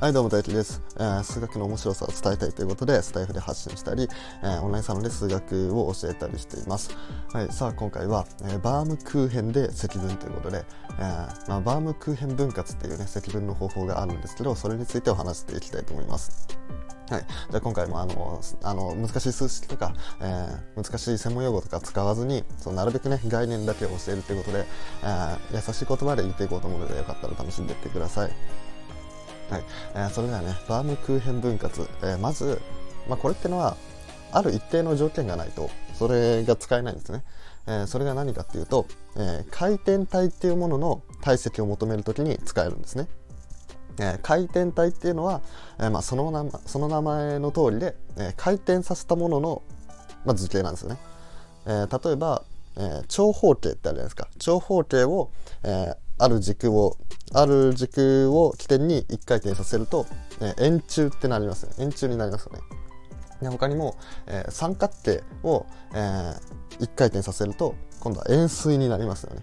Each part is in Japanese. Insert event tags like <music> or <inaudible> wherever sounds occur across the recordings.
はいどうも大輝です、えー、数学の面白さを伝えたいということでスタイフで発信したり、えー、オンラインサロンで数学を教えたりしています。はいさあ今回は、えー、バームクーヘンで積分ということで、えまあ、バームクーヘン分割っていうね積分の方法があるんですけどそれについてお話していきたいと思います。はい、じゃあ今回もあのあの難しい数式とか、えー、難しい専門用語とか使わずにそのなるべくね概念だけを教えるということで、えー、優しい言葉で言っていこうと思うのでよかったら試しにやってください。はい、えー、それではねバームクーヘン分割、えー、まず、まあ、これってのはある一定の条件がないとそれが使えないんですね、えー、それが何かっていうと、え回転体っていうものの体積を求めるときに使えるんですね。えー、回転体っていうのは、えーまあ、その名その名前の通りで、えー、回転させたものの、まあ、図形なんですよね、えー、例えば、えー、長方形ってあるじゃないですか。長方形を、えー、ある軸をある軸を起点に1回転させると、えー、円柱ってなりますね。円柱になりますよね。で他にも、えー、三角形を、えー、1回転させると今度は円錐になりますよね。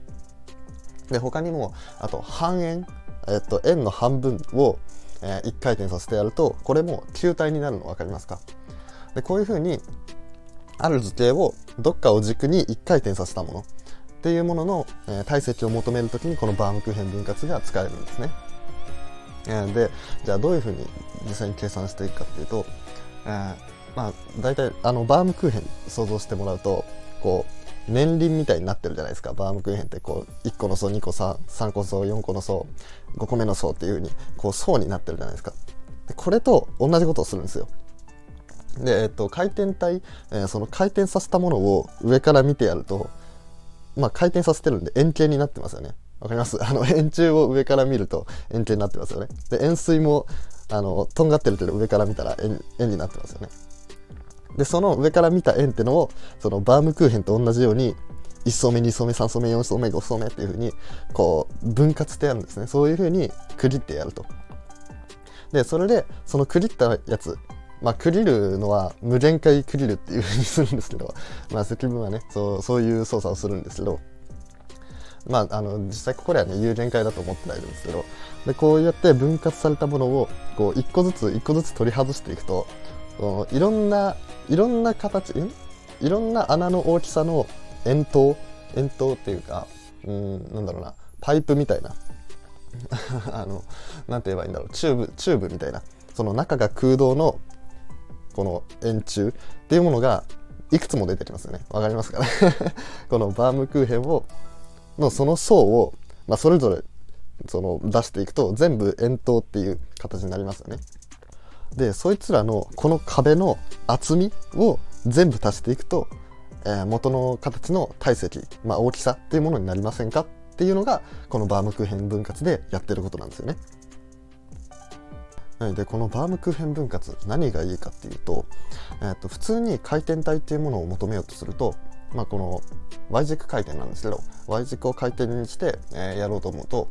で他にもあと半円えっと、円の半分を、えー、1回転させてやるとこれも球体になるの分かりますか？でこういうふうにある図形をどっかを軸に1回転させたもの。っていうものの、えー、体積を求めるときにこのバームクーヘン分割が使えるんですね。えー、でじゃあどういうふうに実際に計算していくかっていうと、えー、まあ大体あのバームクーヘン想像してもらうとこう年輪みたいになってるじゃないですか。バームクーヘンってこう1個の層2個層3個層4個の層5個目の層っていう風にこう層になってるじゃないですか。これと同じことをするんですよ。で、えっと、回転体、えー、その回転させたものを上から見てやるとまあ回転させてるんで円形になってますよねわかります？<laughs> あの円柱を上から見ると円形になってますよねで円錐もあのとんがってるけど上から見たら円円になってますよねで、その上から見た円ってのを、そのバームクーヘンと同じように、1層目、2層目、3層目、4層目、5層目っていう風に、こう、分割してやるんですね。そういう風に区切ってやると。で、それで、その区切ったやつ、まあ、区切るのは無限回区切るっていう風にするんですけど、<laughs> まあ、積分はね、そう、そういう操作をするんですけど、まあ、あの、実際ここではね、有限回だと思ってないんですけど、で、こうやって分割されたものを、こう、一個ずつ、一個ずつ取り外していくと、いろんないろんな形ん？いろんな穴の大きさの円筒円筒っていうかうんなんだろうなパイプみたいな <laughs> あのなんて言えばいいんだろうチューブチューブみたいなその中が空洞のこの円柱っていうものがいくつも出てきますよね。わかりますかね？<laughs> このバームクーヘンをのその層を、まあ、それぞれその出していくと全部円筒っていう形になりますよね。でそいつらのこの壁の厚みを全部足していくと、えー、元の形の体積、まあ、大きさっていうものになりませんかっていうのがこのバームクーヘン分割でやってることなんですよね。でこのバームクーヘン分割何がいいかっていうと,、えー、と普通に回転体っていうものを求めようとすると、まあ、この Y 軸回転なんですけど Y 軸を回転にして、えー、やろうと思うと、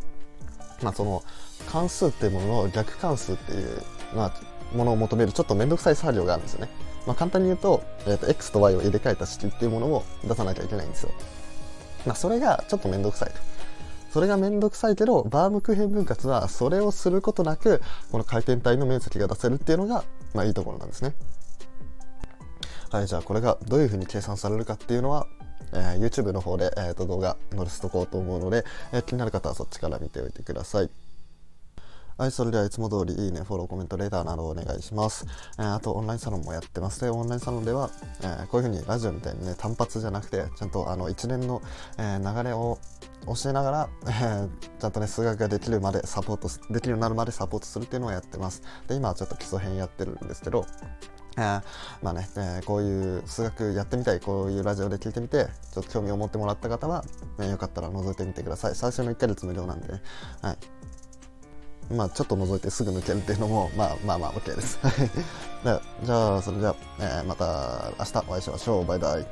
まあ、その関数っていうものの逆関数っていう、まあ、ものを求めるちょっと面倒くさい作業があるんですよね。まあ、簡単に言うと,、えーと、x と y を入れ替えた式っていうものを出さなきゃいけないんですよ。まあ、それがちょっと面倒くさいと。それが面倒くさいけど、バームクーヘン分割はそれをすることなく、この回転体の面積が出せるっていうのが、まあいいところなんですね。はい、じゃあこれがどういうふうに計算されるかっていうのは、えー、YouTube の方で、えーと、動画載せとこうと思うので、えー、気になる方はそっちから見ておいてください。はい、それではいつも通りいいね、フォロー、コメント、レーターなどお願いします。えー、あと、オンラインサロンもやってますで、オンラインサロンでは、えー、こういう風にラジオみたいにね、単発じゃなくて、ちゃんとあの一連の、えー、流れを教えながら、えー、ちゃんとね、数学ができるまでサポート、できるようになるまでサポートするっていうのをやってます。で、今はちょっと基礎編やってるんですけど、えー、まあね、えー、こういう数学やってみたい、こういうラジオで聞いてみて、ちょっと興味を持ってもらった方は、ね、よかったら覗いてみてください。最初の1ヶ月無料なんでね。はい。まあちょっと覗いてすぐ抜けるっていうのも、<laughs> まあまあまあ OK です。<laughs> じゃあ、それじゃあ、えー、また明日お会いしましょう。バイバイ。